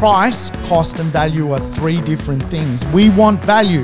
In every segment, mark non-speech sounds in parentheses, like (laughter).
price, cost, and value are three different things. We want value.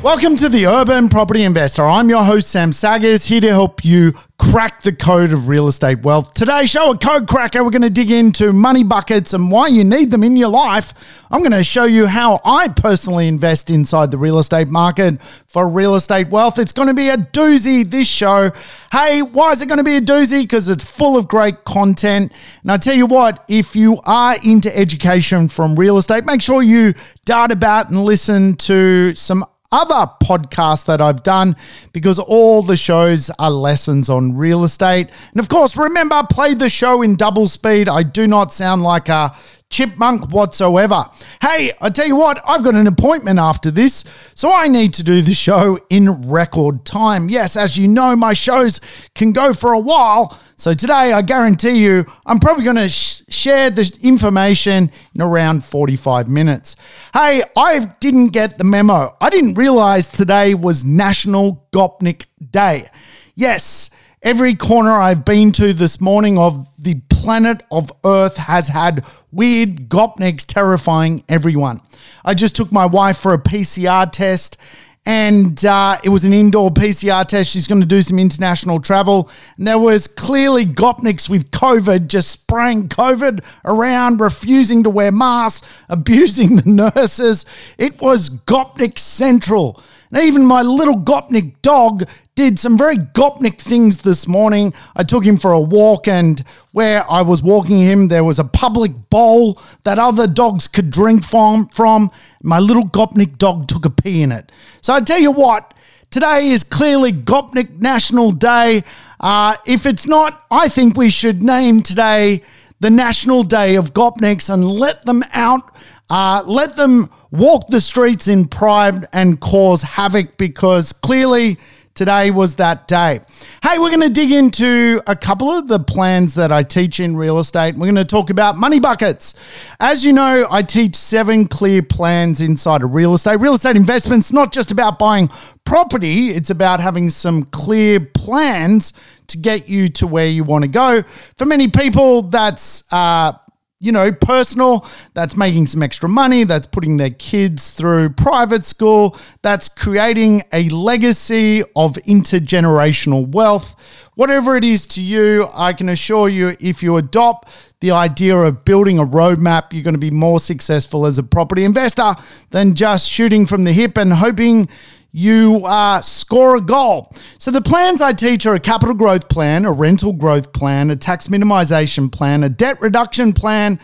Welcome to the Urban Property Investor. I'm your host, Sam Saggers, here to help you crack the code of real estate wealth. Today, show, a code cracker, we're going to dig into money buckets and why you need them in your life. I'm going to show you how I personally invest inside the real estate market for real estate wealth. It's going to be a doozy, this show. Hey, why is it going to be a doozy? Because it's full of great content. And I tell you what, if you are into education from real estate, make sure you dart about and listen to some other podcasts that I've done because all the shows are lessons on real estate. And of course, remember, play the show in double speed. I do not sound like a chipmunk whatsoever. Hey, I tell you what, I've got an appointment after this, so I need to do the show in record time. Yes, as you know, my shows can go for a while. So today, I guarantee you, I'm probably going to sh- share the information in around 45 minutes. Hey, I didn't get the memo. I didn't realize today was National Gopnik Day. Yes, every corner I've been to this morning of the planet of Earth has had weird Gopniks terrifying everyone. I just took my wife for a PCR test and uh, it was an indoor PCR test. She's going to do some international travel. And there was clearly Gopniks with COVID just spraying COVID around, refusing to wear masks, (laughs) abusing the nurses. It was Gopnik Central. And even my little Gopnik dog did some very Gopnik things this morning. I took him for a walk, and where I was walking him, there was a public bowl that other dogs could drink from. from. My little Gopnik dog took a pee in it. So I tell you what, today is clearly Gopnik National Day. Uh, if it's not, I think we should name today the National Day of Gopniks and let them out. Uh, let them walk the streets in pride and cause havoc because clearly today was that day. Hey, we're going to dig into a couple of the plans that I teach in real estate. We're going to talk about money buckets. As you know, I teach seven clear plans inside of real estate. Real estate investments not just about buying property, it's about having some clear plans to get you to where you want to go. For many people, that's uh, you know, personal, that's making some extra money, that's putting their kids through private school, that's creating a legacy of intergenerational wealth. Whatever it is to you, I can assure you, if you adopt the idea of building a roadmap, you're going to be more successful as a property investor than just shooting from the hip and hoping you uh, score a goal. So the plans I teach are a capital growth plan, a rental growth plan, a tax minimization plan, a debt reduction plan,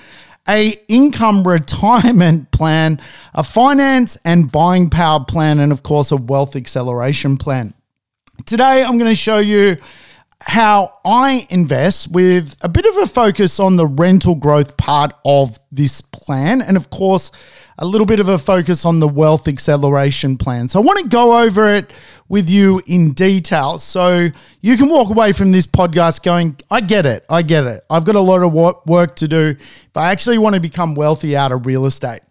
a income (laughs) retirement plan, a finance and buying power plan, and of course a wealth acceleration plan. Today I'm going to show you how I invest with a bit of a focus on the rental growth part of this plan. And of course, a little bit of a focus on the wealth acceleration plan. So I want to go over it with you in detail so you can walk away from this podcast going, I get it. I get it. I've got a lot of work to do if I actually want to become wealthy out of real estate.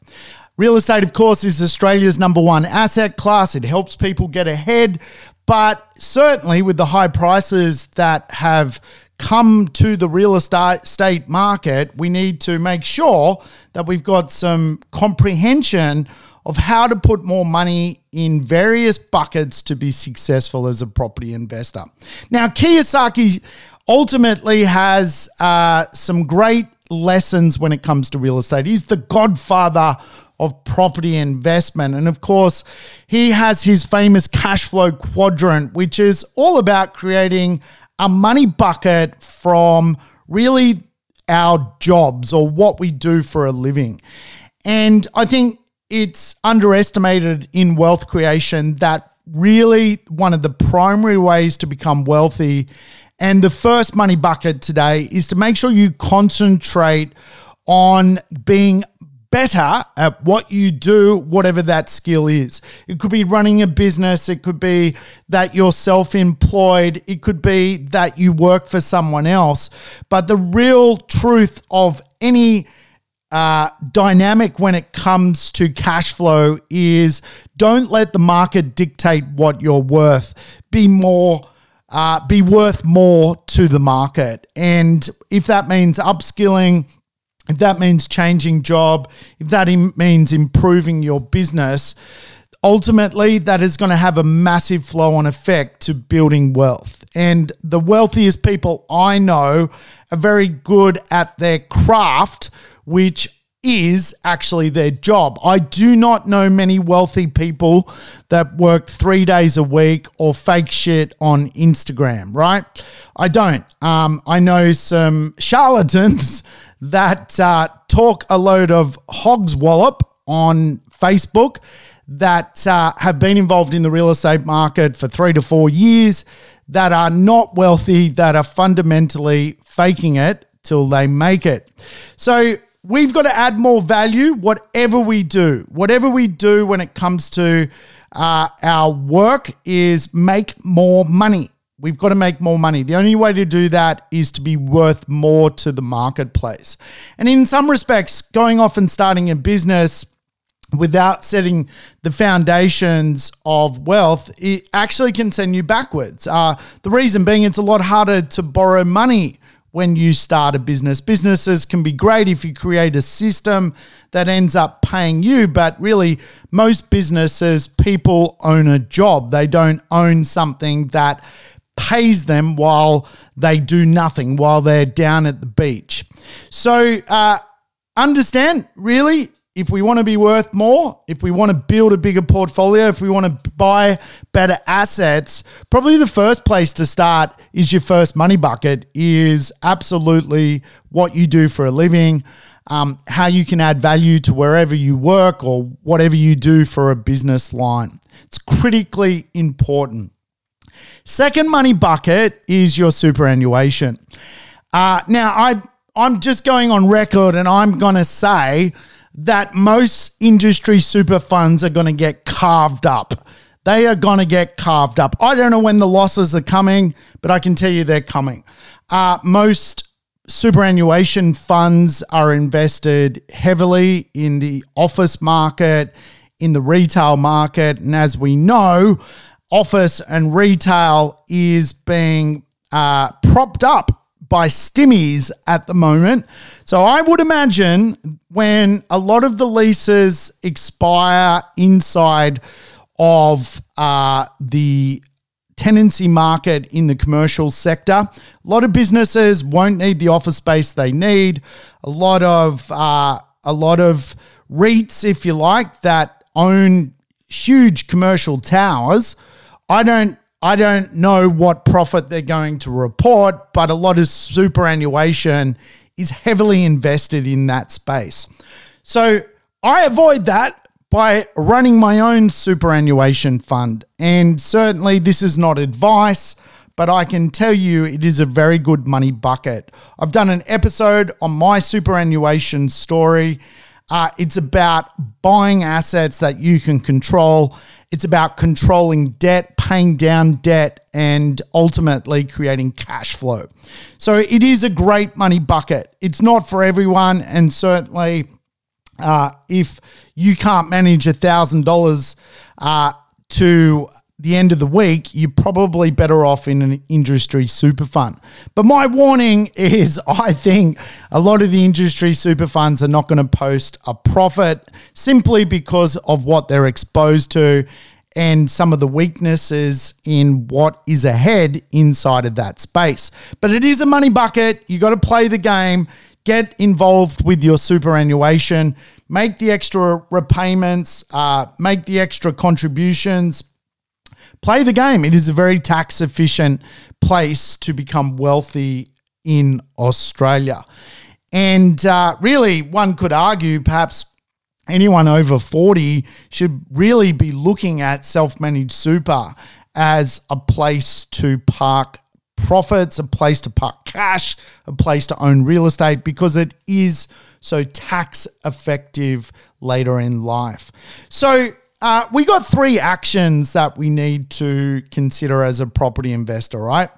Real estate, of course, is Australia's number one asset class. It helps people get ahead. But certainly with the high prices that have come to the real estate market, we need to make sure that we've got some comprehension of how to put more money in various buckets to be successful as a property investor. Now, Kiyosaki ultimately has uh, some great lessons when it comes to real estate. He's the godfather of property investment. And of course, he has his famous cash flow quadrant, which is all about creating a money bucket from really our jobs or what we do for a living. And I think it's underestimated in wealth creation that really one of the primary ways to become wealthy and the first money bucket today is to make sure you concentrate on being better at what you do, whatever that skill is. It could be running a business, it could be that you're self employed, it could be that you work for someone else. But the real truth of any uh, dynamic when it comes to cash flow is don't let the market dictate what you're worth. Be more. Uh, be worth more to the market. And if that means upskilling, if that means changing job, if that Im- means improving your business, ultimately that is going to have a massive flow on effect to building wealth. And the wealthiest people I know are very good at their craft, which is actually their job. I do not know many wealthy people that work three days a week or fake shit on Instagram, right? I don't. Um, I know some charlatans that uh, talk a load of hogs wallop on Facebook that uh, have been involved in the real estate market for three to four years that are not wealthy, that are fundamentally faking it till they make it. So we've got to add more value, whatever we do. Whatever we do when it comes to uh, our work is make more money. We've got to make more money. The only way to do that is to be worth more to the marketplace. And in some respects, going off and starting a business without setting the foundations of wealth, it actually can send you backwards. Uh, the reason being, it's a lot harder to borrow money when you start a business. Businesses can be great if you create a system that ends up paying you, but really, most businesses, people own a job. They don't own something that pays them while they do nothing, while they're down at the beach. So, uh, understand really if we want to be worth more, if we want to build a bigger portfolio, if we want to buy better assets, probably the first place to start is your first money bucket, is absolutely what you do for a living, um, how you can add value to wherever you work or whatever you do for a business line. It's critically important. Second money bucket is your superannuation. Uh, now, I, I'm just going on record and I'm going to say, that most industry super funds are going to get carved up. They are going to get carved up. I don't know when the losses are coming, but I can tell you they're coming. Uh, most superannuation funds are invested heavily in the office market, in the retail market. And as we know, office and retail is being uh, propped up by stimmies at the moment. So I would imagine when a lot of the leases expire inside of uh, the tenancy market in the commercial sector, a lot of businesses won't need the office space they need. A lot of uh, a lot of REITs, if you like, that own huge commercial towers. I don't I don't know what profit they're going to report, but a lot of superannuation is heavily invested in that space. So I avoid that by running my own superannuation fund. And certainly, this is not advice, but I can tell you it is a very good money bucket. I've done an episode on my superannuation story. Uh, it's about buying assets that you can control it's about controlling debt, paying down debt, and ultimately creating cash flow. So it is a great money bucket. It's not for everyone, and certainly uh, if you can't manage a thousand dollars uh, to the end of the week, you're probably better off in an industry super fund. But my warning is (laughs) I think a lot of the industry super funds are not going to post a profit simply because of what they're exposed to and some of the weaknesses in what is ahead inside of that space. But it is a money bucket. You got to play the game, get involved with your superannuation, make the extra repayments, uh, make the extra contributions play the game. It is a very tax efficient place to become wealthy in Australia. And uh, really, one could argue perhaps anyone over 40 should really be looking at self managed super as a place to park profits, a place to park cash, a place to own real estate because it is so tax effective later in life. So, uh, we got three actions that we need to consider as a property investor, right?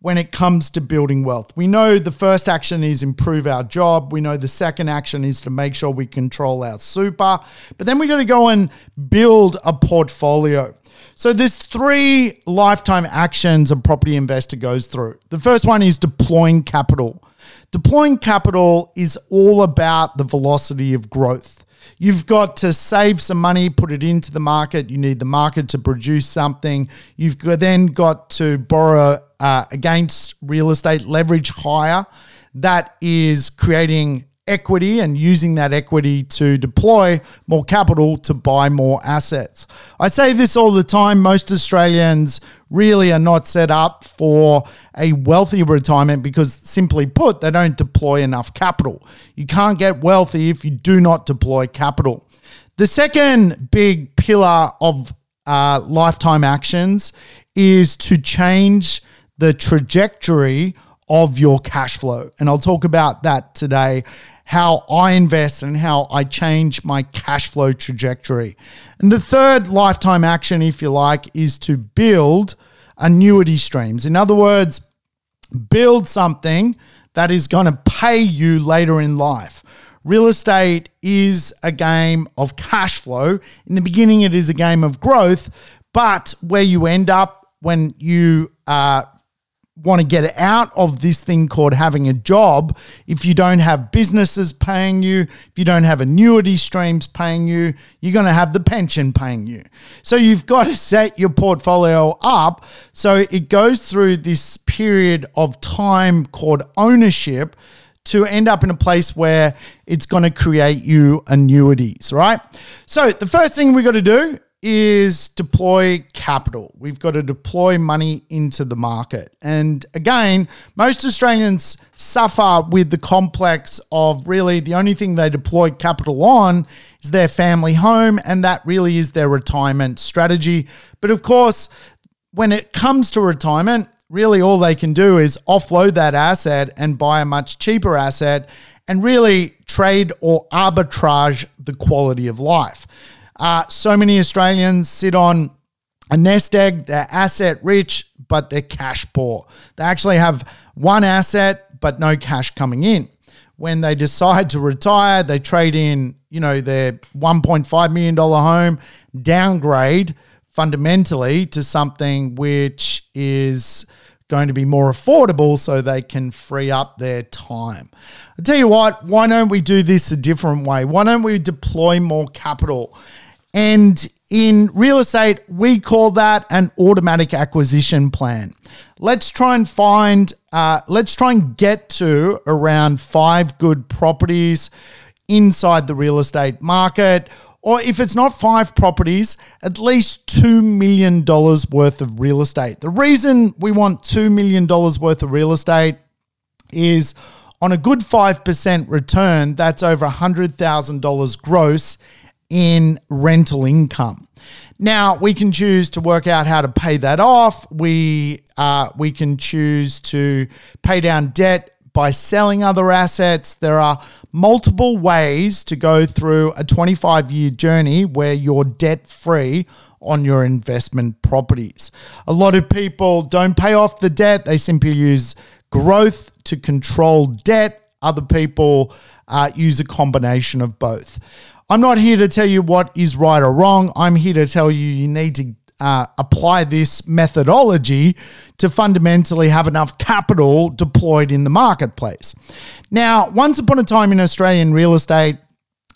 when it comes to building wealth. We know the first action is improve our job. We know the second action is to make sure we control our super. But then we got to go and build a portfolio. So there's three lifetime actions a property investor goes through. The first one is deploying capital. Deploying capital is all about the velocity of growth. You've got to save some money, put it into the market. You need the market to produce something. You've then got to borrow uh, against real estate, leverage higher. That is creating equity and using that equity to deploy more capital to buy more assets. I say this all the time. Most Australians really are not set up for a wealthy retirement because, simply put, they don't deploy enough capital. You can't get wealthy if you do not deploy capital. The second big pillar of uh, lifetime actions is to change the trajectory of your cash flow. And I'll talk about that today how I invest and how I change my cash flow trajectory. And the third lifetime action, if you like, is to build annuity streams. In other words, build something that is going to pay you later in life. Real estate is a game of cash flow. In the beginning, it is a game of growth, but where you end up when you uh, want to get out of this thing called having a job, if you don't have businesses paying you, if you don't have annuity streams paying you, you're going to have the pension paying you. So you've got to set your portfolio up so it goes through this period of time called ownership to end up in a place where it's going to create you annuities, right? So the first thing we got to do is deploy capital. We've got to deploy money into the market. And again, most Australians suffer with the complex of really the only thing they deploy capital on is their family home, and that really is their retirement strategy. But of course, when it comes to retirement, really all they can do is offload that asset and buy a much cheaper asset and really trade or arbitrage the quality of life. Uh, so many Australians sit on a nest egg. They're asset rich, but they're cash poor. They actually have one asset, but no cash coming in. When they decide to retire, they trade in, you know, their $1.5 million home, downgrade fundamentally to something which is going to be more affordable so they can free up their time. I tell you what, why don't we do this a different way? Why don't we deploy more capital? And in real estate, we call that an automatic acquisition plan. Let's try and find, uh, let's try and get to around five good properties inside the real estate market. Or if it's not five properties, at least $2 million worth of real estate. The reason we want $2 million worth of real estate is on a good 5% return, that's over $100,000 gross in rental income. Now we can choose to work out how to pay that off. We uh, we can choose to pay down debt by selling other assets. There are multiple ways to go through a 25 year journey where you're debt free on your investment properties. A lot of people don't pay off the debt, they simply use growth to control debt. Other people uh, use a combination of both. I'm not here to tell you what is right or wrong. I'm here to tell you you need to uh, apply this methodology to fundamentally have enough capital deployed in the marketplace. Now, once upon a time in Australian real estate,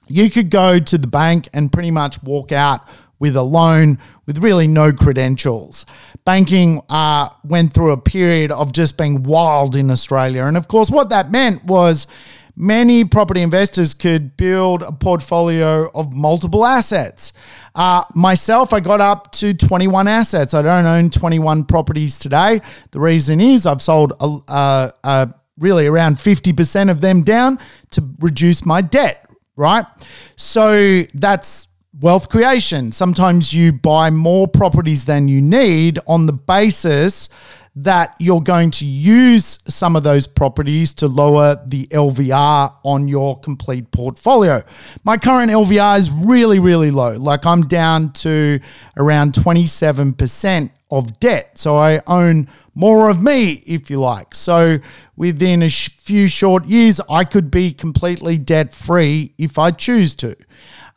you could go to the bank and pretty much walk out with a loan with really no credentials. Banking uh, went through a period of just being wild in Australia. And of course, what that meant was many property investors could build a portfolio of multiple assets. Uh, myself, I got up to 21 assets. I don't own 21 properties today. The reason is I've sold a, a, a really around 50% of them down to reduce my debt, right? So that's wealth creation. Sometimes you buy more properties than you need on the basis that you're going to use some of those properties to lower the LVR on your complete portfolio. My current LVR is really, really low. Like I'm down to around 27% of debt. So I own more of me, if you like. So within a sh- few short years, I could be completely debt free if I choose to.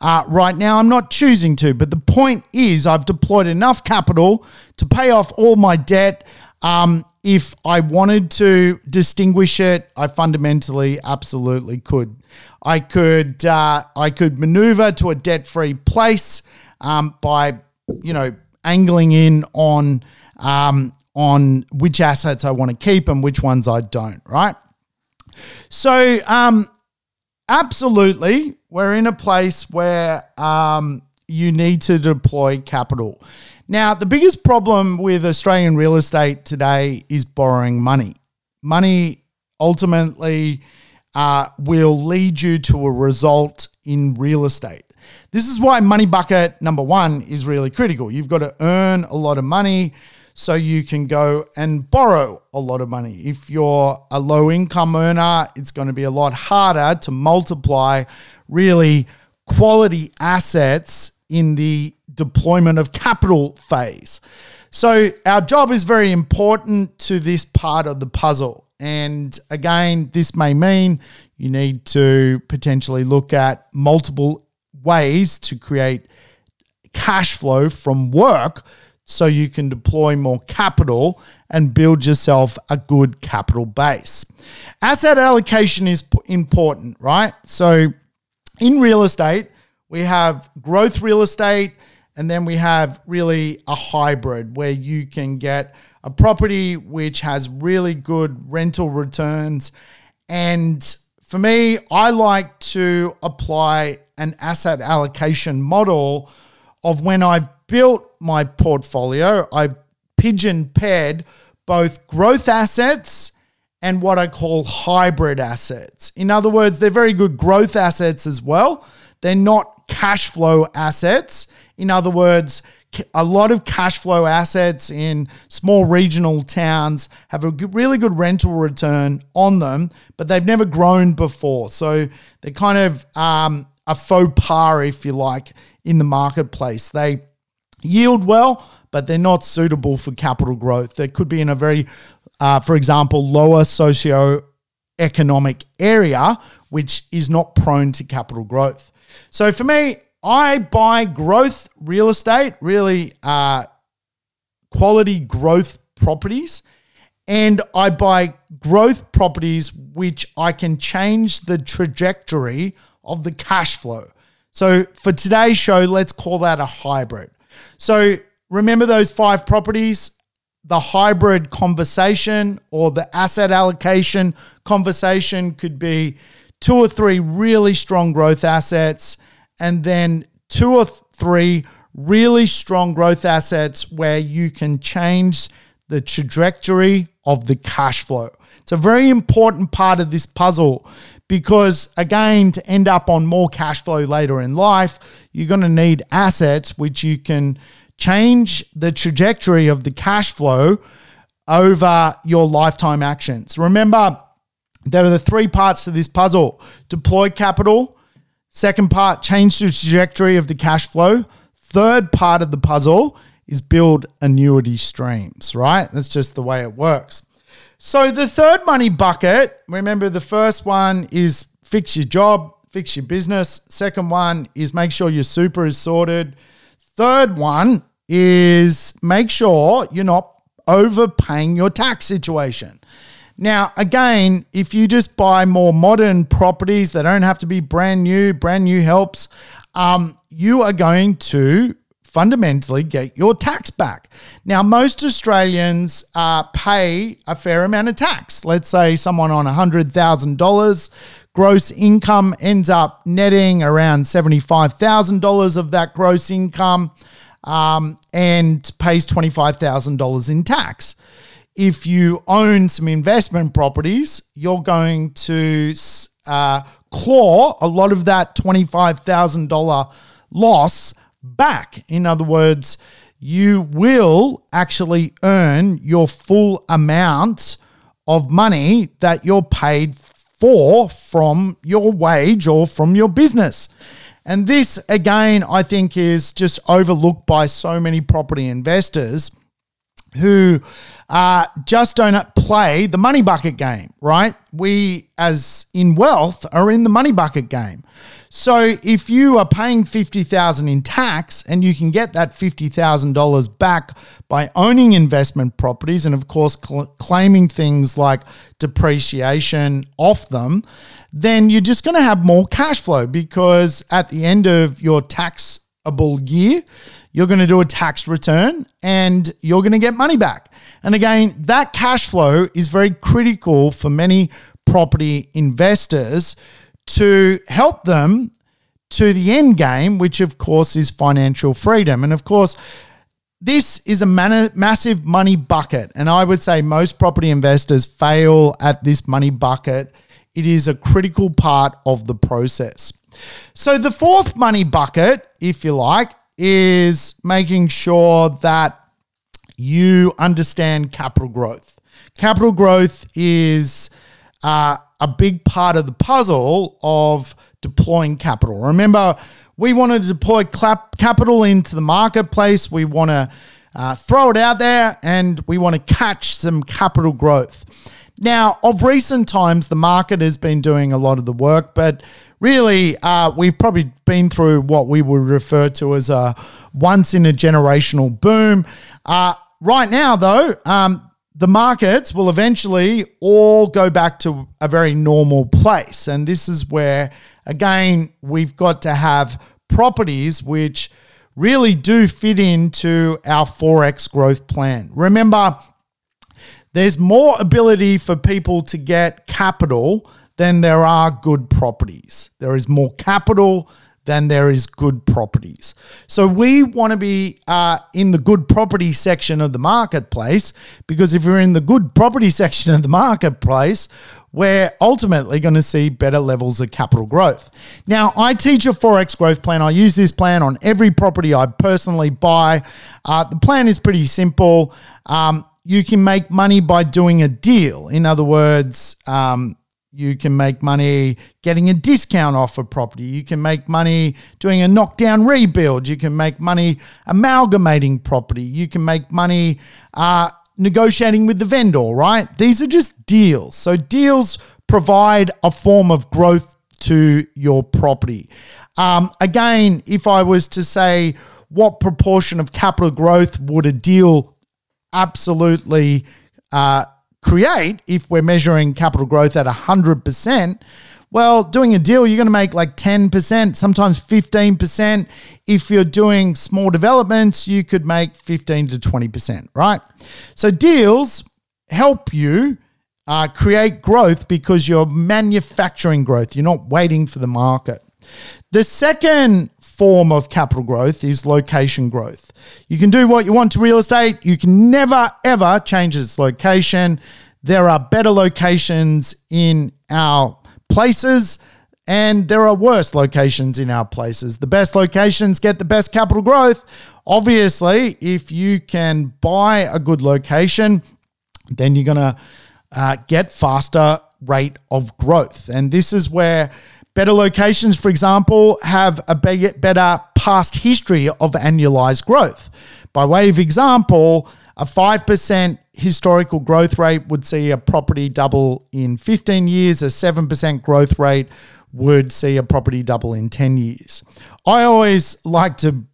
Uh, right now, I'm not choosing to, but the point is, I've deployed enough capital to pay off all my debt. Um, if I wanted to distinguish it, I fundamentally absolutely could. I could uh, I could maneuver to a debt free place um, by you know angling in on um, on which assets I want to keep and which ones I don't. Right. So um, absolutely, we're in a place where um, you need to deploy capital. Now, the biggest problem with Australian real estate today is borrowing money. Money ultimately uh, will lead you to a result in real estate. This is why money bucket number one is really critical. You've got to earn a lot of money so you can go and borrow a lot of money. If you're a low income earner, it's going to be a lot harder to multiply really quality assets in the deployment of capital phase. So, our job is very important to this part of the puzzle. And again, this may mean you need to potentially look at multiple ways to create cash flow from work so you can deploy more capital and build yourself a good capital base. Asset allocation is important, right? So in real estate, we have growth real estate, and then we have really a hybrid where you can get a property which has really good rental returns. And for me, I like to apply an asset allocation model of when I've built my portfolio, I pigeon paired both growth assets and what I call hybrid assets. In other words, they're very good growth assets as well. They're not cash flow assets. In other words, a lot of cash flow assets in small regional towns have a really good rental return on them, but they've never grown before. So they're kind of um, a faux pas, if you like, in the marketplace. They yield well, but they're not suitable for capital growth. They could be in a very, uh, for example, lower socio-economic area, which is not prone to capital growth. So for me, I buy growth real estate, really uh, quality growth properties, and I buy growth properties which I can change the trajectory of the cash flow. So for today's show, let's call that a hybrid. So remember those five properties the hybrid conversation or the asset allocation conversation could be two or three really strong growth assets and then two or three really strong growth assets where you can change the trajectory of the cash flow. It's a very important part of this puzzle because, again, to end up on more cash flow later in life, you're going to need assets which you can change the trajectory of the cash flow over your lifetime actions. Remember, there are the three parts to this puzzle deploy capital. Second part, change the trajectory of the cash flow. Third part of the puzzle is build annuity streams, right? That's just the way it works. So the third money bucket, remember the first one is fix your job, fix your business. Second one is make sure your super is sorted. Third one is make sure you're not overpaying your tax situation. Now, again, if you just buy more modern properties, they don't have to be brand new, brand new helps. Um, you are going to fundamentally get your tax back. Now, most Australians uh, pay a fair amount of tax. Let's say someone on $100,000 gross income ends up netting around $75,000 of that gross income um, and pays $25,000 in tax. If you own some investment properties, you're going to uh, claw a lot of that $25,000 loss back. In other words, you will actually earn your full amount of money that you're paid for from your wage or from your business. And this, again, I think is just overlooked by so many property investors who uh, just don't play the money bucket game, right? We, as in wealth, are in the money bucket game. So if you are paying 50,000 in tax and you can get that $50,000 back by owning investment properties and of course cl- claiming things like depreciation off them, then you're just going to have more cash flow because at the end of your taxable year, you're going to do a tax return and you're going to get money back. And again, that cash flow is very critical for many property investors to help them to the end game, which of course is financial freedom. And of course, this is a man- massive money bucket. And I would say most property investors fail at this money bucket. It is a critical part of the process. So, the fourth money bucket, if you like, is making sure that you understand capital growth. Capital growth is uh, a big part of the puzzle of deploying capital. Remember, we want to deploy capital into the marketplace. We want to uh, throw it out there and we want to catch some capital growth. Now, of recent times, the market has been doing a lot of the work, but really, uh, we've probably been through what we would refer to as a once in a generational boom. Uh, right now, though, um, the markets will eventually all go back to a very normal place. And this is where, again, we've got to have properties which really do fit into our 4x growth plan. Remember, there's more ability for people to get capital than there are good properties. There is more capital than there is good properties. So we want to be uh, in the good property section of the marketplace because if we're in the good property (laughs) section of the marketplace, we're ultimately going to see better levels of capital growth. Now, I teach a 4x growth plan. I use this plan on every property I personally buy. Uh, the plan is pretty simple. Um, you can make money by doing a deal. In other words, um, you can make money getting a discount off a property. You can make money doing a knockdown rebuild. You can make money amalgamating property. You can make money uh, negotiating with the vendor, right? These are just deals. So, deals provide a form of growth to your property. Um, again, if I was to say what proportion of capital growth would a deal absolutely uh, create if we're measuring capital growth at 100%. Well, doing a deal, you're going to make like 10%, sometimes 15%. If you're doing small developments, you could make 15 to 20%, right? So deals help you uh, create growth because you're manufacturing growth. You're not waiting for the market. The second form of capital growth is location growth. You can do what you want to real estate. You can never, ever change its location. There are better locations in our places and there are worse locations in our places. The best locations get the best capital growth. Obviously, if you can buy a good location, then you're going to uh, get faster rate of growth. And this is where Better locations, for example, have a better past history of annualized growth. By way of example, a 5% historical growth rate would see a property double in 15 years, a 7% growth rate would see a property double in 10 years. I always like to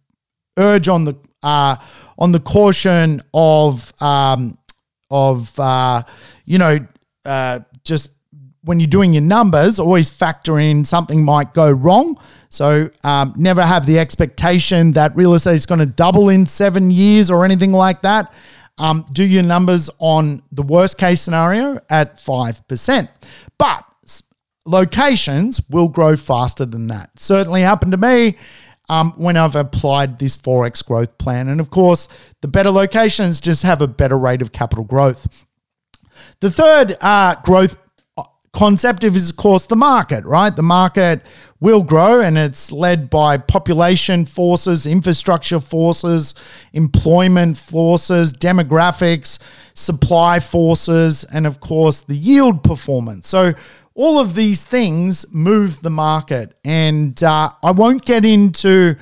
urge on the uh, on the caution of um, of uh, you know uh, just when you're doing your numbers, always factor in something might go wrong. So um, never have the expectation that real estate is going to double in seven years or anything like that. Um, do your numbers on the worst case scenario at 5%. But locations will grow faster than that. Certainly happened to me um, when I've applied this 4x growth plan. And of course, the better locations just have a better rate of capital growth. The third uh, growth concept is, of course, the market, right? The market will grow and it's led by population forces, infrastructure forces, employment forces, demographics, supply forces, and of course, the yield performance. So, all of these things move the market. And uh, I won't get into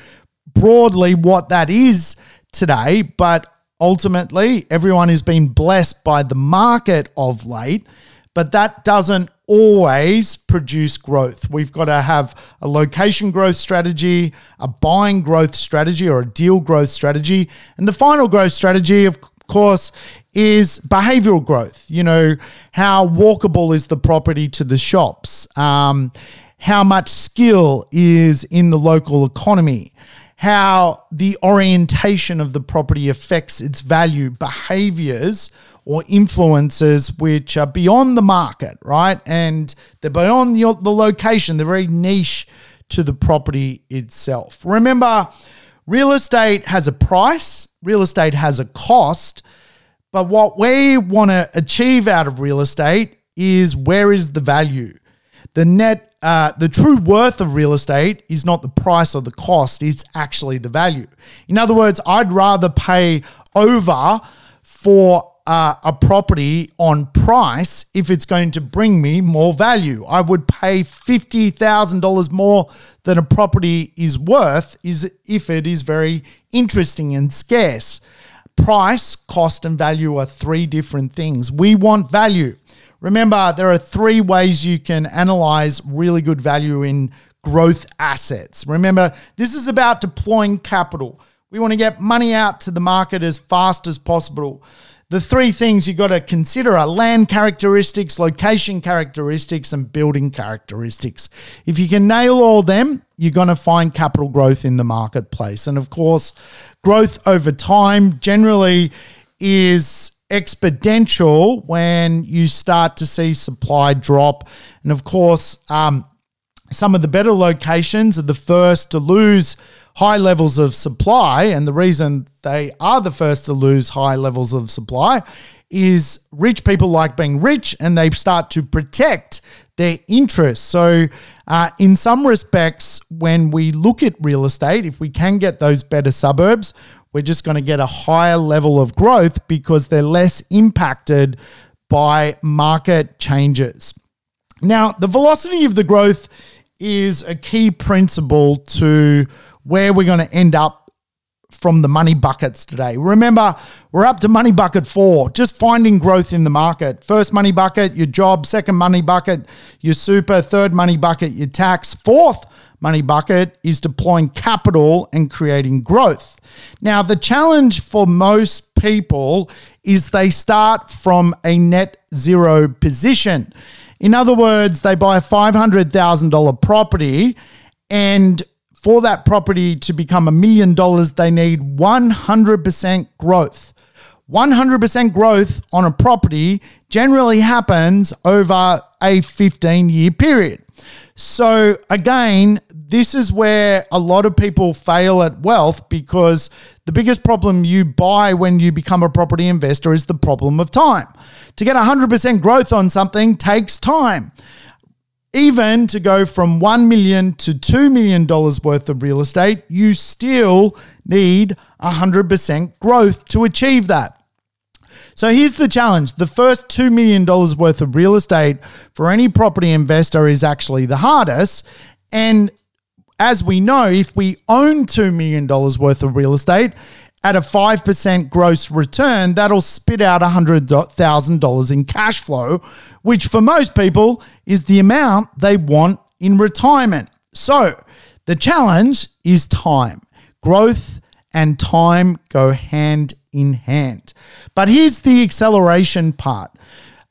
broadly what that is today, but ultimately, everyone has been blessed by the market of late, but that doesn't always produce growth. We've got to have a location growth strategy, a buying growth strategy, or a deal growth strategy. And the final growth strategy, of course, is behavioral growth. You know, how walkable is the property to the shops? Um, how much skill is in the local economy? How the orientation of the property affects its value, behaviors or influences which are beyond the market, right? And they're beyond the, the location, they're very niche to the property itself. Remember, real estate has a price, real estate has a cost, but what we want to achieve out of real estate is where is the value? The net, uh, the true worth of real estate is not the price or the cost, it's actually the value. In other words, I'd rather pay over for uh, a property on price if it's going to bring me more value. I would pay $50,000 more than a property is worth is if it is very interesting and scarce. Price, cost, and value are three different things. We want value. Remember, there are three ways you can analyze really good value in growth assets. Remember, this is about deploying capital. We want to get money out to the market as fast as possible the three things you've got to consider are land characteristics, location characteristics, and building characteristics. If you can nail all them, you're going to find capital growth in the marketplace. And of course, growth over time generally is exponential when you start to see supply drop. And of course, um, some of the better locations are the first to lose high levels of supply, and the reason they are the first to lose high levels of supply is rich people like being rich and they start to protect their interests. So, uh, in some respects, when we look at real estate, if we can get those better suburbs, we're just going to get a higher level of growth because they're less impacted by market changes. Now, the velocity of the growth is a key principle to where we're going to end up from the money buckets today. Remember, we're up to money bucket four, just finding growth in the market. First money bucket, your job. Second money bucket, your super. Third money bucket, your tax. Fourth money bucket is deploying capital and creating growth. Now, the challenge for most people is they start from a net zero position. In other words, they buy a $500,000 property and for that property to become a million dollars, they need 100% growth. 100% growth on a property generally happens over a 15 year period. So, again, this is where a lot of people fail at wealth because the biggest problem you buy when you become a property investor is the problem of time. To get 100% growth on something takes time even to go from 1 million to 2 million dollars worth of real estate, you still need 100% growth to achieve that. So here's the challenge. The first $2 million worth of real estate for any property investor is actually the hardest. And as we know, if we own $2 million worth of real estate, at a 5% gross return, that'll spit out $100,000 in cash flow, which for most people is the amount they want in retirement. So the challenge is time. Growth and time go hand in hand. But here's the acceleration part.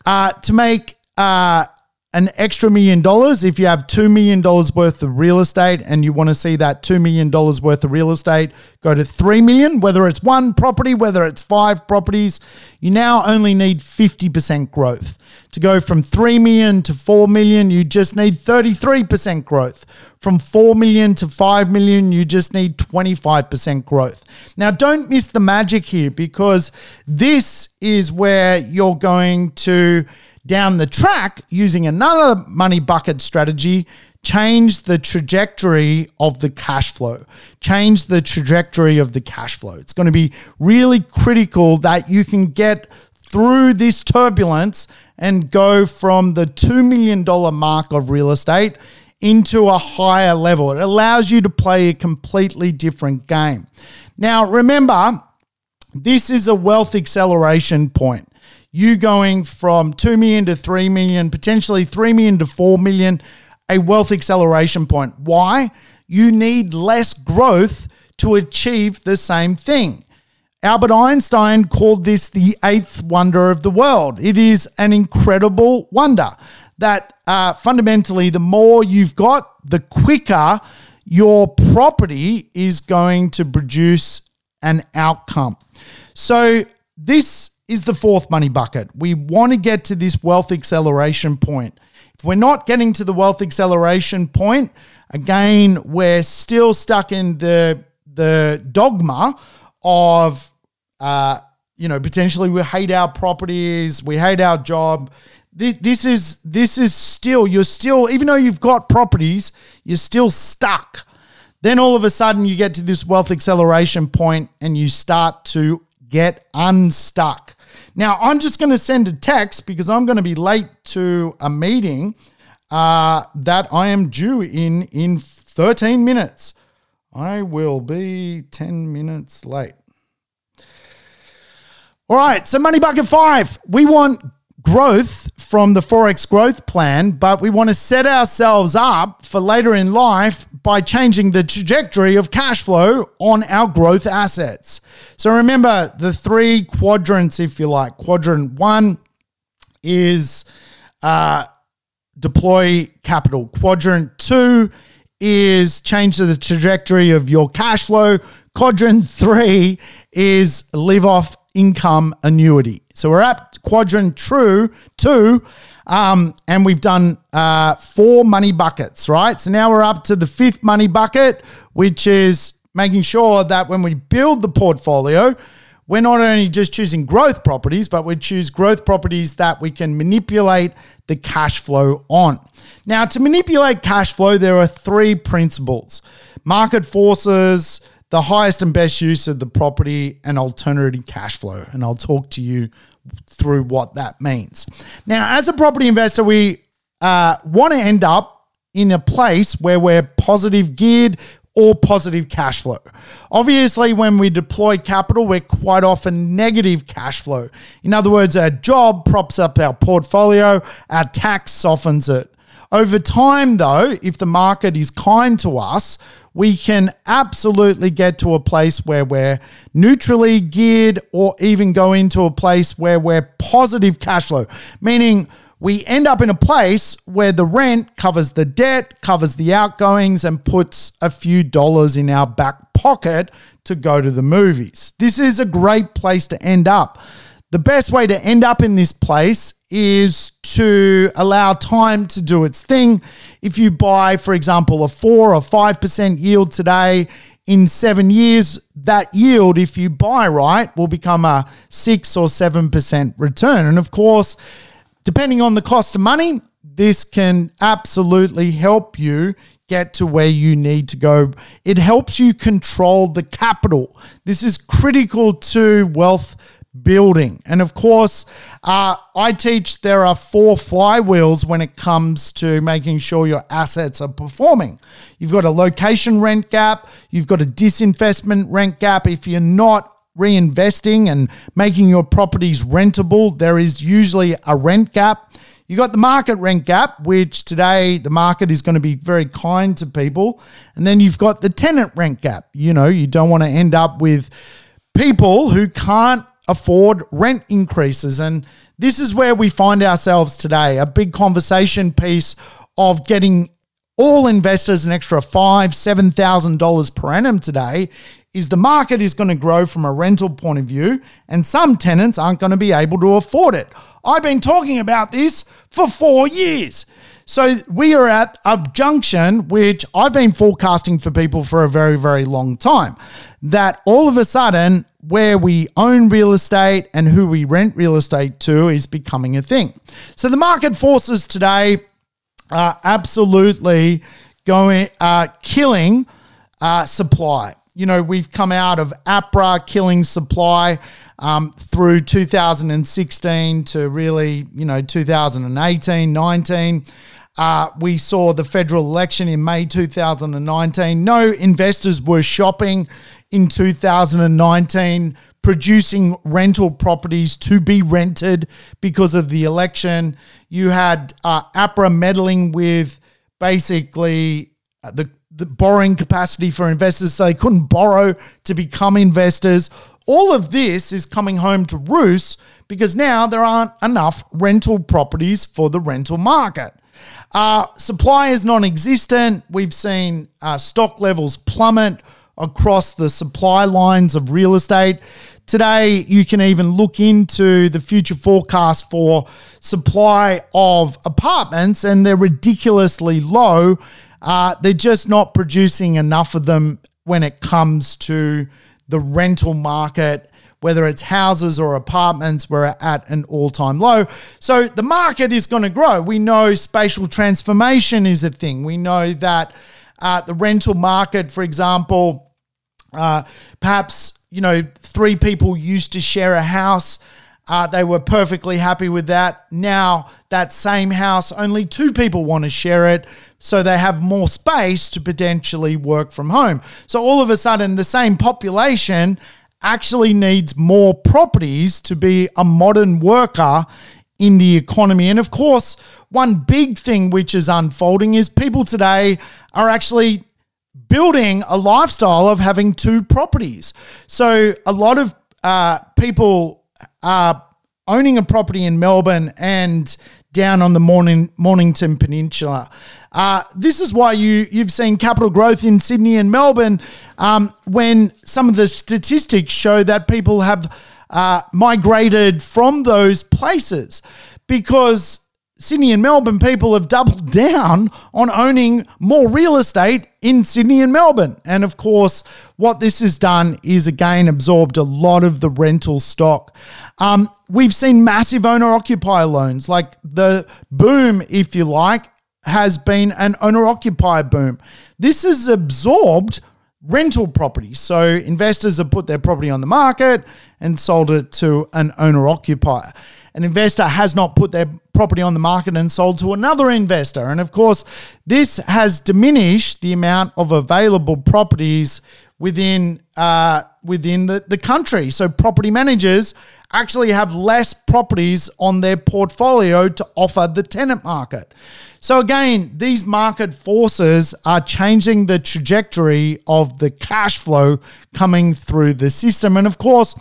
Uh, to make uh, an extra million dollars if you have $2 million worth of real estate and you want to see that $2 million worth of real estate go to 3 million, whether it's one property, whether it's five properties, you now only need 50% growth. To go from 3 million to 4 million, you just need 33% growth. From 4 million to 5 million, you just need 25% growth. Now, don't miss the magic here because this is where you're going to down the track using another money bucket strategy change the trajectory of the cash flow. Change the trajectory of the cash flow. It's going to be really critical that you can get through this turbulence and go from the $2 million mark of real estate into a higher level. It allows you to play a completely different game. Now remember this is a wealth acceleration point. You going from 2 million to 3 million, potentially 3 million to 4 million, a wealth acceleration point. Why? You need less growth to achieve the same thing. Albert Einstein called this the eighth wonder of the world. It is an incredible wonder that uh, fundamentally, the more you've got, the quicker your property is going to produce an outcome. So, this is the fourth money bucket. We want to get to this wealth acceleration point. If we're not getting to the wealth acceleration point, again, we're still stuck in the the dogma of uh, you know potentially we hate our properties, we hate our job. This is this is still you're still even though you've got properties, you're still stuck. Then all of a sudden you get to this wealth acceleration point and you start to get unstuck. Now I'm just going to send a text because I'm going to be late to a meeting uh, that I am due in in 13 minutes. I will be 10 minutes late. All right, so money bucket five. We want growth from the 4x growth plan, but we want to set ourselves up for later in life by changing the trajectory of cash flow on our growth assets. So remember the three quadrants, if you like. Quadrant one is uh, deploy capital. Quadrant two is change the trajectory of your cash flow. Quadrant three is live off income annuity. So we're at quadrant true two, um, and we've done uh, four money buckets, right? So now we're up to the fifth money bucket, which is making sure that when we build the portfolio, we're not only just choosing growth properties, but we choose growth properties that we can manipulate the cash flow on. Now, to manipulate cash flow, there are three principles market forces, the highest and best use of the property, and alternative cash flow. And I'll talk to you through what that means. Now, as a property investor, we uh, want to end up in a place where we're positive geared or positive cash flow. Obviously, when we deploy capital, we're quite often negative cash flow. In other words, our job props up our portfolio, our tax softens it. Over time, though, if the market is kind to us, we can absolutely get to a place where we're neutrally geared or even go into a place where we're positive cash flow, meaning we end up in a place where the rent covers the debt, covers the outgoings, and puts a few dollars in our back pocket to go to the movies. This is a great place to end up. The best way to end up in this place is to allow time to do its thing. If you buy, for example, a 4 or 5% yield today, in seven years, that yield, if you buy right, will become a 6 or 7% return. And of course, depending on the cost of money, this can absolutely help you get to where you need to go. It helps you control the capital. This is critical to wealth building. And of course, uh, I teach there are four flywheels when it comes to making sure your assets are performing. You've got a location rent gap, you've got a disinvestment rent gap. If you're not reinvesting and making your properties rentable, there is usually a rent gap. You got the market rent gap, which today the market is going to be very kind to people. And then you've got the tenant rent gap. You know, you don't want to end up with people who can't afford rent increases. And this is where we find ourselves today a big conversation piece of getting all investors an extra five, seven thousand dollars per annum today is the market is going to grow from a rental point of view, and some tenants aren't going to be able to afford it. I've been talking about this for four years. So we are at a junction which I've been forecasting for people for a very, very long time. That all of a sudden, where we own real estate and who we rent real estate to is becoming a thing. So the market forces today are absolutely going uh, killing uh, supply. You know, we've come out of APRA killing supply um, through 2016 to really, you know, 2018, 19. Uh, we saw the federal election in May 2019. No investors were shopping in 2019 producing rental properties to be rented because of the election. You had uh, APRA meddling with basically uh, the, the borrowing capacity for investors, so they couldn't borrow to become investors. All of this is coming home to roost because now there aren't enough rental properties for the rental market. Uh, supply is non existent. We've seen uh, stock levels plummet across the supply lines of real estate. Today, you can even look into the future forecast for supply of apartments, and they're ridiculously low. Uh, they're just not producing enough of them when it comes to the rental market whether it's houses or apartments, we're at an all time low. So the market is going to grow. We know spatial transformation is a thing. We know that uh, the rental market, for example, uh, perhaps, you know, three people used to share a house. Uh, they were perfectly happy with that. Now, that same house, only two people want to share it. So they have more space to potentially work from home. So all of a sudden, the same population actually needs more properties to be a modern worker in the economy. And of course, one big thing which is unfolding is people today are actually building a lifestyle of having two properties. So a lot of uh, people are owning a property in Melbourne and down on the Morning, Mornington Peninsula. Uh, this is why you you've seen capital growth in Sydney and Melbourne um, when some of the statistics show that people have uh, migrated from those places because Sydney and Melbourne people have doubled (laughs) down on owning more real estate in Sydney and Melbourne. And of course, what this has done is again absorbed a lot of the rental stock. Um, we've seen massive owner occupier loans, like the boom, if you like, has been an owner occupier boom. This has absorbed rental property. So investors have put their property on the market and sold it to an owner occupier. An investor has not put their property on the market and sold to another investor. And of course, this has diminished the amount of available properties within uh, within the, the country. So property managers actually have less properties on their portfolio to offer the tenant market. So, again, these market forces are changing the trajectory of the cash flow coming through the system. And of course,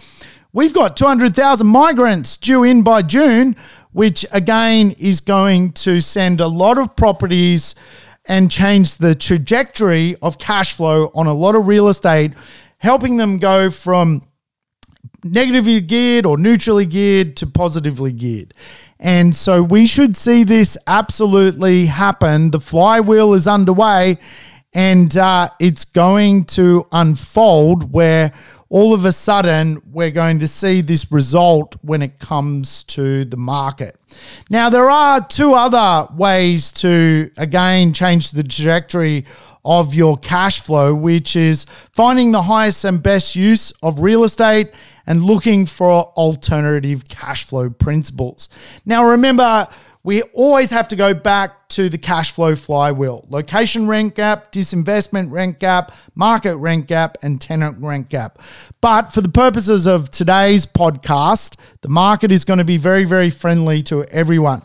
we've got 200,000 migrants due in by June, which again is going to send a lot of properties and change the trajectory of cash flow on a lot of real estate, helping them go from negatively geared or neutrally geared to positively geared. And so we should see this absolutely happen. The flywheel is underway and uh, it's going to unfold where all of a sudden we're going to see this result when it comes to the market. Now, there are two other ways to, again, change the trajectory of your cash flow, which is finding the highest and best use of real estate and looking for alternative cash flow principles. Now, remember, we always have to go back to the cash flow flywheel location rent gap, disinvestment rent gap, market rent gap, and tenant rent gap. But for the purposes of today's podcast, the market is going to be very, very friendly to everyone.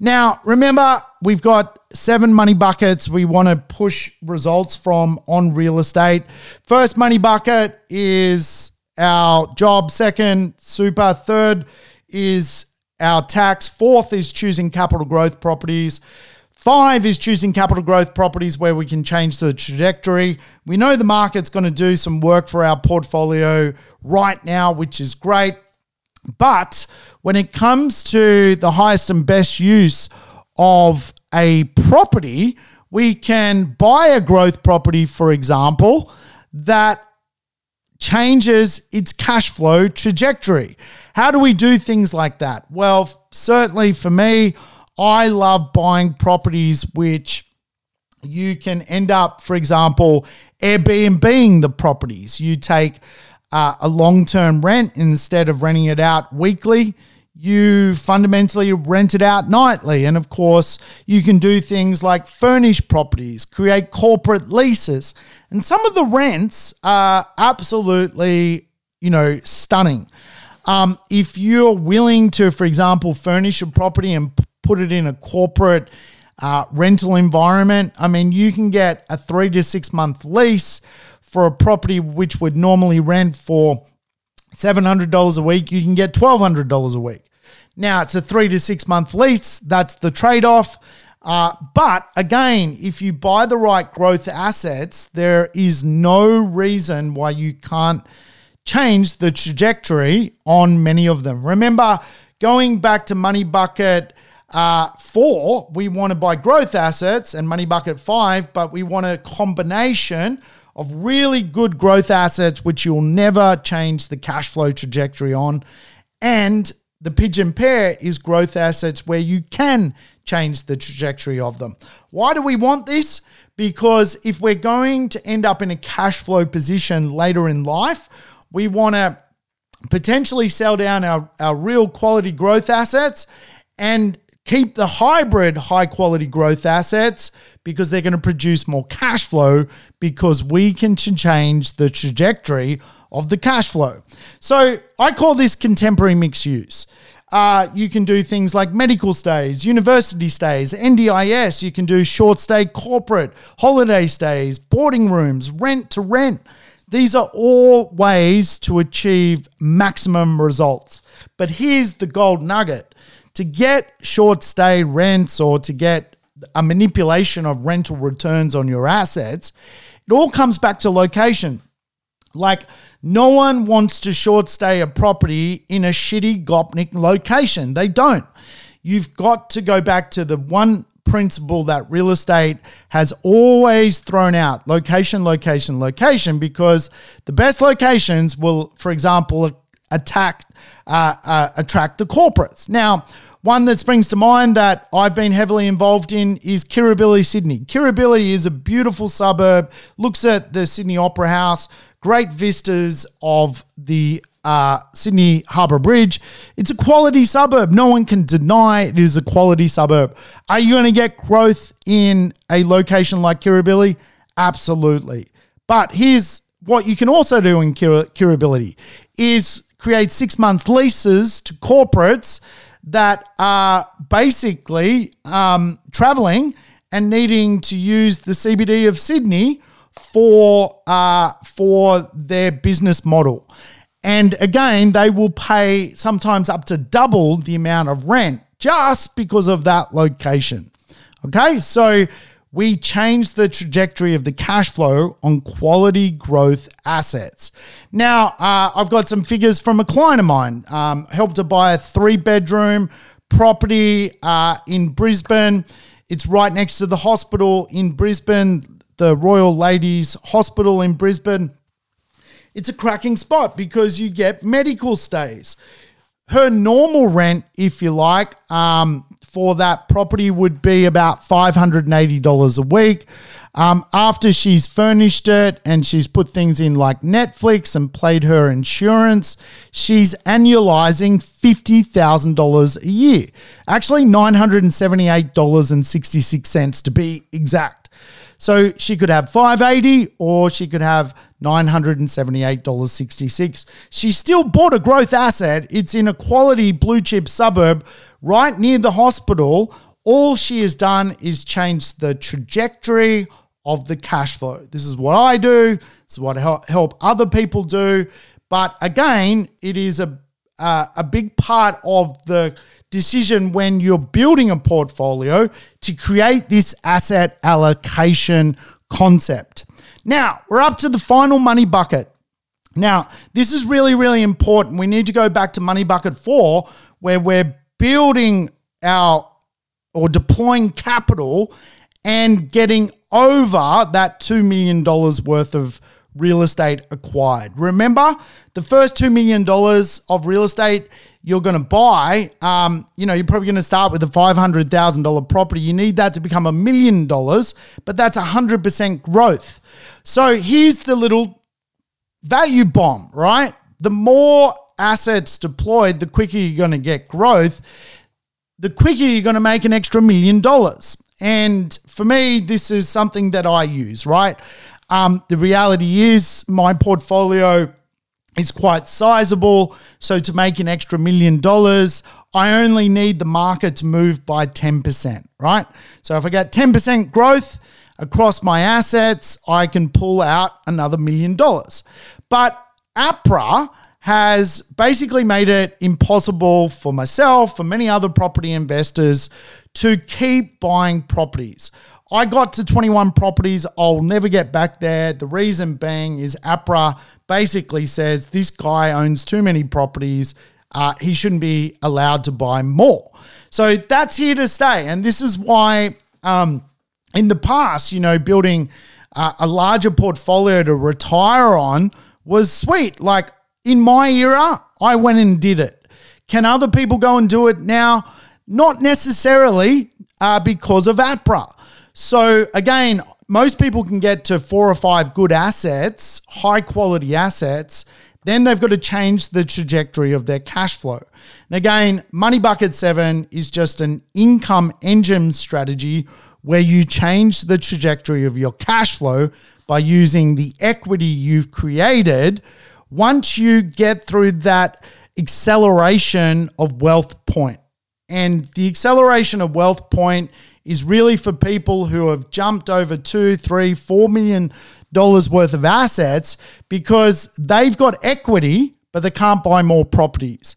Now, remember, we've got seven money buckets we want to push results from on real estate. First money bucket is our job. Second, super. Third is our tax. Fourth is choosing capital growth properties. Five is choosing capital growth properties where we can change the trajectory. We know the market's going to do some work for our portfolio right now, which is great. But when it comes to the highest and best use of a property, we can buy a growth property, for example, that changes its cash flow trajectory. How do we do things like that? Well, certainly for me, I love buying properties which you can end up, for example, Airbnb the properties. You take uh, a long term rent instead of renting it out weekly you fundamentally rent it out nightly. And of course, you can do things like furnish properties, create corporate leases. And some of the rents are absolutely you know, stunning. Um, if you're willing to, for example, furnish a property and put it in a corporate uh, rental environment, I mean, you can get a three to six month lease for a property which would normally rent for $700 a week. You can get $1,200 a week. Now, it's a three to six month lease. That's the trade off. Uh, but again, if you buy the right growth assets, there is no reason why you can't change the trajectory on many of them. Remember, going back to Money Bucket uh, four, we want to buy growth assets, and Money Bucket five, but we want a combination of really good growth assets, which you'll never change the cash flow trajectory on, and the pigeon pair is growth assets where you can change the trajectory of them. Why do we want this? Because if we're going to end up in a cash flow position later in life, we want to potentially sell down our, our real quality growth assets and keep the hybrid high quality growth assets because they're going to produce more cash flow because we can change the trajectory of the cash flow. So I call this contemporary mixed use. Uh, you can do things like medical stays, university stays, NDIS. You can do short stay corporate, holiday stays, boarding rooms, rent to rent. These are all ways to achieve maximum results. But here's the gold nugget to get short stay rents or to get a manipulation of rental returns on your assets, it all comes back to location. Like, no one wants to short stay a property in a shitty Gopnik location. They don't. You've got to go back to the one principle that real estate has always thrown out location, location, location, because the best locations will, for example, attack, uh, uh, attract the corporates. Now, one that springs to mind that I've been heavily involved in is Kirribilli, Sydney. Kirribilli is a beautiful suburb, looks at the Sydney Opera House, great vistas of the uh, Sydney Harbour Bridge. It's a quality suburb. No one can deny it is a quality suburb. Are you going to get growth in a location like Kirribilli? Absolutely. But here's what you can also do in Kirribilli is create six month leases to corporates that are basically um, traveling and needing to use the CBD of Sydney for uh, for their business model. And again, they will pay sometimes up to double the amount of rent just because of that location. Okay, so we change the trajectory of the cash flow on quality growth assets. Now, uh, I've got some figures from a client of mine. Um, helped to buy a three bedroom property uh, in Brisbane. It's right next to the hospital in Brisbane, the Royal Ladies Hospital in Brisbane. It's a cracking spot because you get medical stays. Her normal rent, if you like, um, for that property would be about $580 a week. Um, after she's furnished it and she's put things in like Netflix and played her insurance, she's annualizing $50,000 a year. Actually, $978.66 to be exact. So she could have 580 or she could have $978.66. She still bought a growth asset. It's in a quality blue chip suburb right near the hospital, all she has done is change the trajectory of the cash flow. This is what I do. This is what help other people do. But again, it is a uh, a big part of the decision when you're building a portfolio to create this asset allocation concept. Now, we're up to the final money bucket. Now, this is really, really important. We need to go back to money bucket four, where we're building our or deploying capital and getting over that $2 million worth of real estate acquired. Remember, the first $2 million of real estate you're going to buy, um, you know, you're probably going to start with a $500,000 property. You need that to become a million dollars, but that's 100% growth. So here's the little value bomb, right? The more assets deployed, the quicker you're going to get growth, the quicker you're going to make an extra million dollars. And for me, this is something that I use, right? Um, the reality is, my portfolio is quite sizable. So to make an extra million dollars, I only need the market to move by 10%, right? So if I get 10% growth across my assets, I can pull out another million dollars. But APRA has basically made it impossible for myself, for many other property investors to keep buying properties. I got to 21 properties. I'll never get back there. The reason being is APRA basically says this guy owns too many properties. Uh, he shouldn't be allowed to buy more. So that's here to stay. And this is why, um, in the past, you know, building uh, a larger portfolio to retire on was sweet. Like in my era, I went and did it. Can other people go and do it now? Not necessarily uh, because of APRA. So again, most people can get to four or five good assets, high quality assets. Then they've got to change the trajectory of their cash flow. And again, Money Bucket 7 is just an income engine strategy where you change the trajectory of your cash flow by using the equity you've created once you get through that acceleration of wealth point. And the acceleration of wealth point is really for people who have jumped over two, three, four million dollars worth of assets because they've got equity, but they can't buy more properties.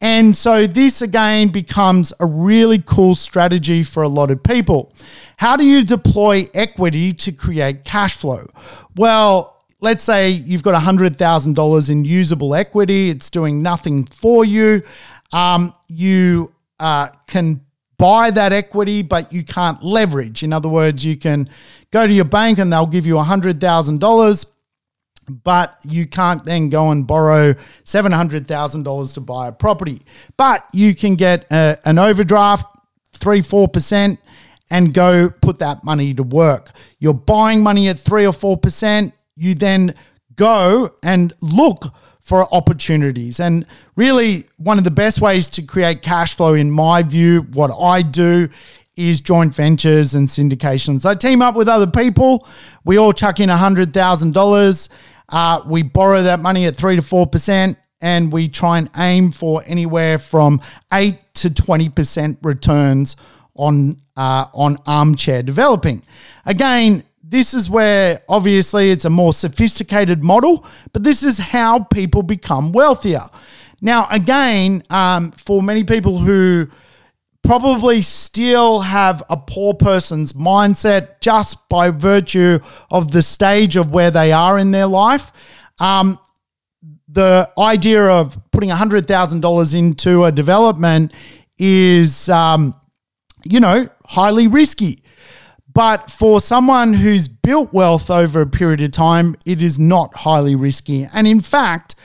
And so this again becomes a really cool strategy for a lot of people. How do you deploy equity to create cash flow? Well, let's say you've got $100,000 in usable equity, it's doing nothing for you. Um, you uh, can buy that equity, but you can't leverage. In other words, you can go to your bank and they'll give you $100,000, but you can't then go and borrow $700,000 to buy a property. But you can get a, an overdraft, 3 4%, and go put that money to work. You're buying money at 3 or 4%, you then go and look for opportunities. And really, one of the best ways to create cash flow, in my view, what I do is joint ventures and syndications. I team up with other people. We all chuck in $100,000. Uh, we borrow that money at 3 to 4%, and we try and aim for anywhere from 8 to 20% returns on, uh, on armchair developing. Again, this is where obviously it's a more sophisticated model, but this is how people become wealthier. Now, again, um, for many people who probably still have a poor person's mindset just by virtue of the stage of where they are in their life, um, the idea of putting $100,000 into a development is, um, you know, highly risky. But for someone who's built wealth over a period of time, it is not highly risky. And in fact,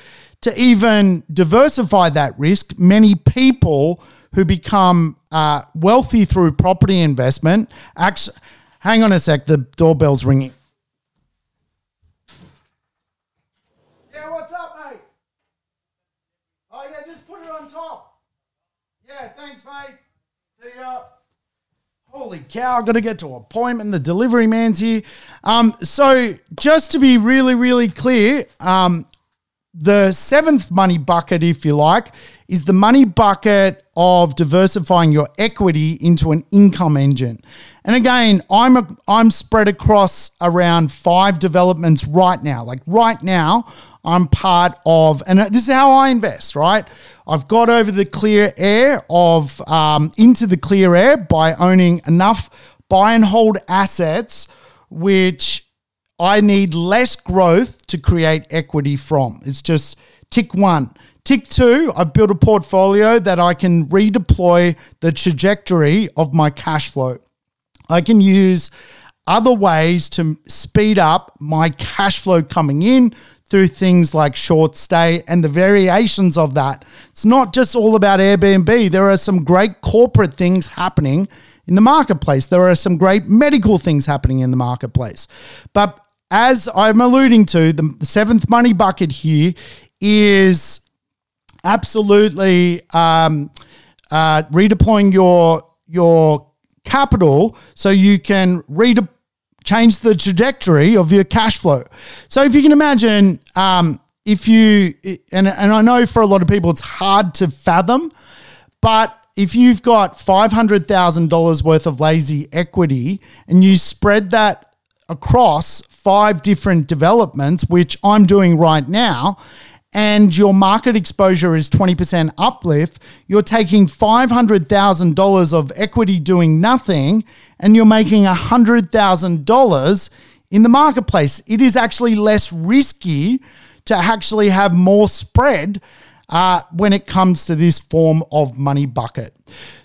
to even diversify that risk, many people who become uh, wealthy through property investment actually, hang on a sec, the doorbell's ringing. Yeah, what's up, mate? Oh, yeah, just put it on top. Yeah, thanks, mate. See ya. Holy cow, I've got to get to appointment. The delivery man's here. Um, so, just to be really, really clear, um, the seventh money bucket, if you like, is the money bucket of diversifying your equity into an income engine. And again, I'm a, I'm spread across around five developments right now. Like right now, I'm part of, and this is how I invest, right? I've got over the clear air of um, into the clear air by owning enough buy and hold assets, which I need less growth to create equity from. It's just tick one. Tick two, I've built a portfolio that I can redeploy the trajectory of my cash flow. I can use other ways to speed up my cash flow coming in through things like short stay and the variations of that. It's not just all about Airbnb. There are some great corporate things happening in the marketplace. There are some great medical things happening in the marketplace. But as I'm alluding to, the, the seventh money bucket here is absolutely um, uh, redeploying your your capital so you can redeploy change the trajectory of your cash flow. So if you can imagine, um, if you and and I know for a lot of people it's hard to fathom, but if you've got five hundred thousand dollars worth of lazy equity and you spread that across five different developments, which I'm doing right now, and your market exposure is 20% uplift, you're taking $500,000 of equity doing nothing and you're making $100,000 in the marketplace. It is actually less risky to actually have more spread uh, when it comes to this form of money bucket.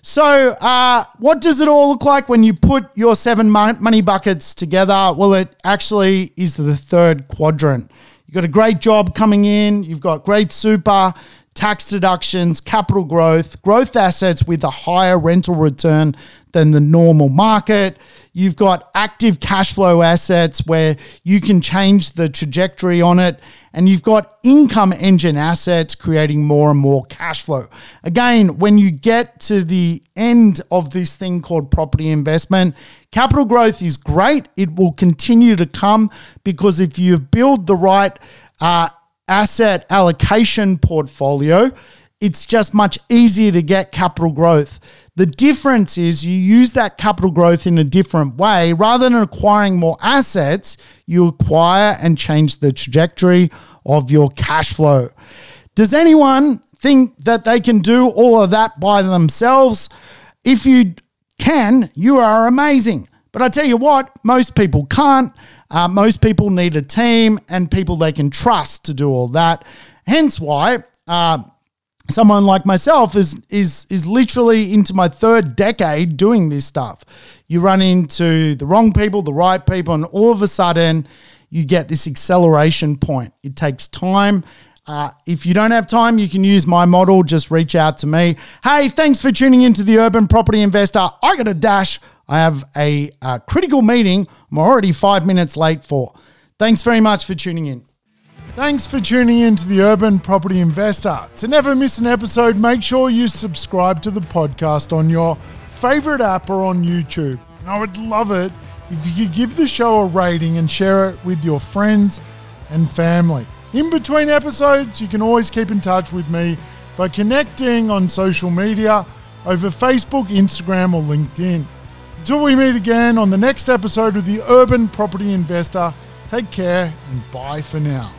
So, uh, what does it all look like when you put your seven money buckets together? Well, it actually is the third quadrant. You've got a great job coming in, you've got great super, tax deductions, capital growth, growth assets with a higher rental return than the normal market. You've got active cash flow assets where you can change the trajectory on it. And you've got income engine assets creating more and more cash flow. Again, when you get to the end of this thing called property investment, capital growth is great. It will continue to come because if you build the right uh, asset allocation portfolio, it's just much easier to get capital growth. The difference is you use that capital growth in a different way. Rather than acquiring more assets, you acquire and change the trajectory of your cash flow. Does anyone think that they can do all of that by themselves? If you can, you are amazing. But I tell you what, most people can't. Uh, most people need a team and people they can trust to do all that. Hence why uh, someone like myself is is is literally into my third decade doing this stuff. You run into the wrong people, the right people, and all of a sudden you get this acceleration point. It takes time. Uh, if you don't have time, you can use my model. Just reach out to me. Hey, thanks for tuning into the Urban Property Investor. I got a dash. I have a, a critical meeting I'm already five minutes late for. Thanks very much for tuning in. Thanks for tuning in to the Urban Property Investor. To never miss an episode, make sure you subscribe to the podcast on your favorite app or on YouTube. I would love it if you could give the show a rating and share it with your friends and family. In between episodes, you can always keep in touch with me by connecting on social media over Facebook, Instagram, or LinkedIn. Until we meet again on the next episode of the Urban Property Investor, take care and bye for now.